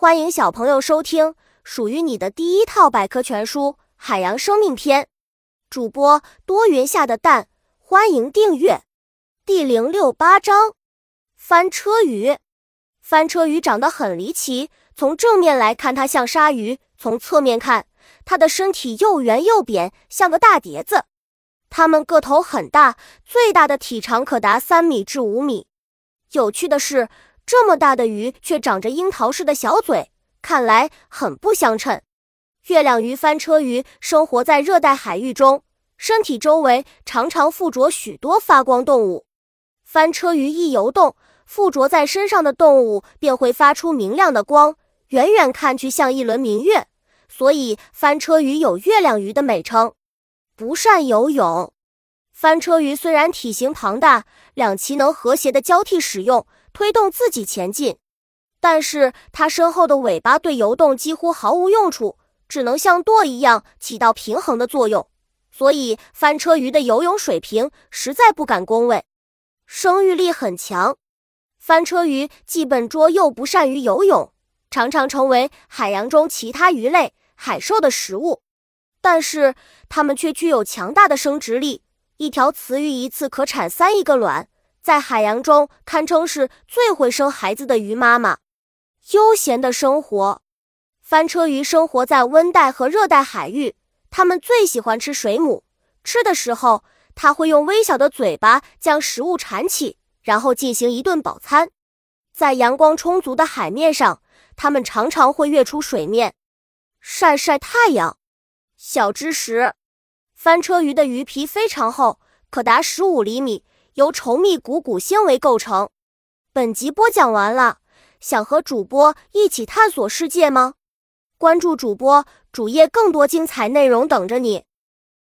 欢迎小朋友收听属于你的第一套百科全书《海洋生命篇》。主播多云下的蛋，欢迎订阅。第零六八章：翻车鱼。翻车鱼长得很离奇，从正面来看它像鲨鱼，从侧面看它的身体又圆又扁，像个大碟子。它们个头很大，最大的体长可达三米至五米。有趣的是。这么大的鱼却长着樱桃似的小嘴，看来很不相称。月亮鱼翻车鱼生活在热带海域中，身体周围常常附着许多发光动物。翻车鱼一游动，附着在身上的动物便会发出明亮的光，远远看去像一轮明月，所以翻车鱼有月亮鱼的美称。不善游泳，翻车鱼虽然体型庞大，两鳍能和谐的交替使用。推动自己前进，但是它身后的尾巴对游动几乎毫无用处，只能像舵一样起到平衡的作用。所以翻车鱼的游泳水平实在不敢恭维。生育力很强，翻车鱼既笨拙又不善于游泳，常常成为海洋中其他鱼类、海兽的食物。但是它们却具有强大的生殖力，一条雌鱼一次可产三亿个卵。在海洋中，堪称是最会生孩子的鱼妈妈。悠闲的生活，翻车鱼生活在温带和热带海域。它们最喜欢吃水母，吃的时候，它会用微小的嘴巴将食物铲起，然后进行一顿饱餐。在阳光充足的海面上，它们常常会跃出水面，晒晒太阳。小知识：翻车鱼的鱼皮非常厚，可达十五厘米。由稠密股骨纤维构成。本集播讲完了，想和主播一起探索世界吗？关注主播主页，更多精彩内容等着你。